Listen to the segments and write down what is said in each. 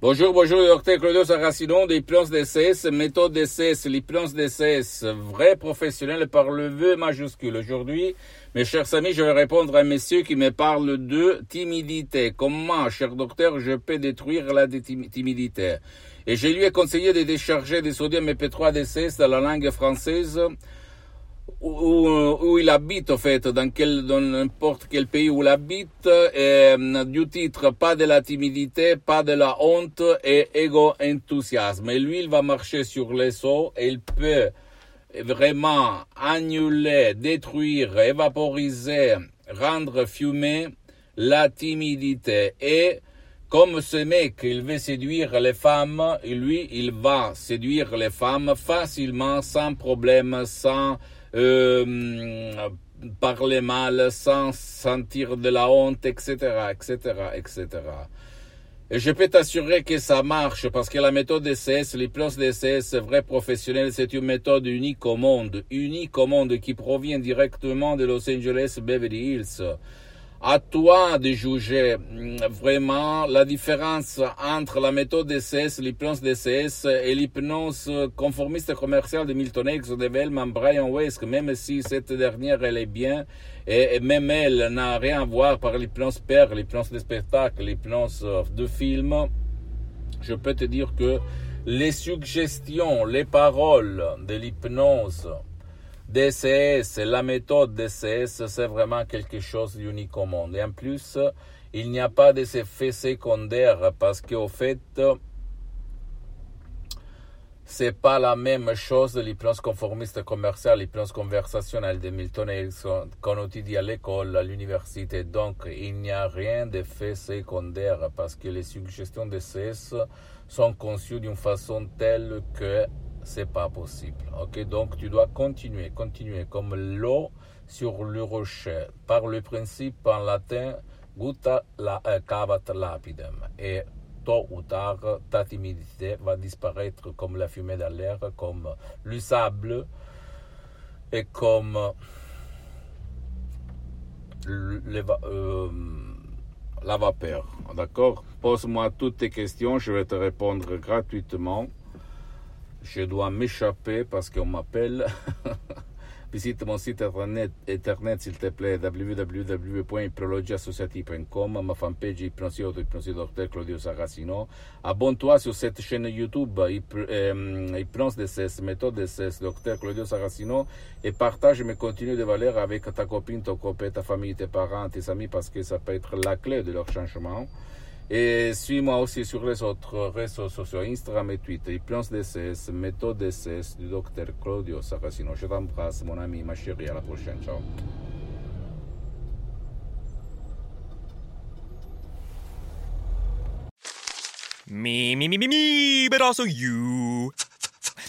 Bonjour, bonjour, docteur Claudio Saracino d'hypnose DCS, méthode DCS, l'hypnose DCS, vrai professionnel par le V majuscule. Aujourd'hui, mes chers amis, je vais répondre à un monsieur qui me parle de timidité. Comment, cher docteur, je peux détruire la timidité? Et je lui ai conseillé de décharger des sodium MP3 DCS dans la langue française où, il habite, en fait, dans, quel, dans n'importe quel pays où il habite, et, euh, du titre Pas de la timidité, pas de la honte et égo-enthousiasme. Et lui, il va marcher sur les eaux et il peut vraiment annuler, détruire, évaporiser, rendre fumé la timidité. Et comme ce mec, il veut séduire les femmes, lui, il va séduire les femmes facilement, sans problème, sans euh, parler mal sans sentir de la honte, etc., etc., etc. Et je peux t'assurer que ça marche parce que la méthode DCS, l'hypnose DCS, vrai professionnel, c'est une méthode unique au monde, unique au monde qui provient directement de Los Angeles Beverly Hills à toi de juger. Mm, vraiment la différence entre la méthode DCS, l'hypnose DCS et l'hypnose conformiste commerciale de Milton X, de Vellman, Brian Weiss, même si cette dernière elle est bien, et, même elle n'a rien à voir par l'hypnose père, l'hypnose de spectacle, l'hypnose de film, je peux te dire que les suggestions, les paroles de l'hypnose DCS, la méthode DCS, c'est vraiment quelque chose d'unique au monde. Et en plus, il n'y a pas d'effets secondaires parce qu'au fait, c'est pas la même chose de l'hypnose conformiste commerciale, l'hypnose conversationnelle de Milton Erickson qu'on étudie à l'école, à l'université. Donc, il n'y a rien d'effet secondaire parce que les suggestions DCS sont conçues d'une façon telle que c'est pas possible. Ok, donc tu dois continuer, continuer comme l'eau sur le rocher par le principe en latin gutta la, euh, cavat lapidem et tôt ou tard ta timidité va disparaître comme la fumée dans l'air, comme le sable et comme euh, la vapeur. D'accord? Pose-moi toutes tes questions, je vais te répondre gratuitement je dois m'échapper parce qu'on m'appelle. Visite mon site internet, s'il te plaît, www.hypnologieassociative.com, ma fanpage Hypnosie Hypnosie Docteur Claudio Saracino. Abonne-toi sur cette chaîne YouTube Hypnose DCS, méthode DCS, Docteur Claudio Saracino, et partage mes contenus de valeur avec ta copine, ton copain, ta famille, tes parents, tes amis, parce que ça peut être la clé de leur changement. Et suis-moi aussi sur les autres réseaux sociaux, Instagram et Twitter, Hypnose DCS, méthode DCS du docteur Claudio Saracino. Je t'embrasse, mon ami, ma chérie, à la prochaine. Ciao. Me, me, me, me, me, but also you.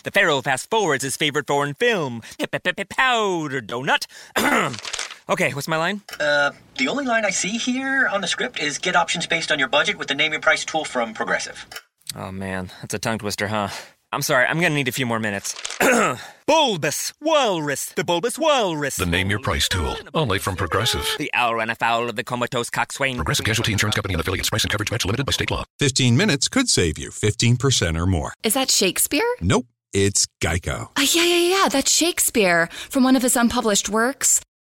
The Pharaoh fast forwards his favorite foreign film, Powder Donut. Okay, what's my line? Uh, the only line I see here on the script is get options based on your budget with the name your price tool from Progressive. Oh man, that's a tongue twister, huh? I'm sorry, I'm gonna need a few more minutes. bulbous Walrus, the Bulbous Walrus. The Name Your Price tool, only from Progressive. The owl ran afoul of the comatose coxswain. Progressive Casualty Insurance Company and affiliates. Price and coverage match limited by state law. 15 minutes could save you 15% or more. Is that Shakespeare? Nope, it's Geico. Uh, yeah, yeah, yeah, that's Shakespeare from one of his unpublished works.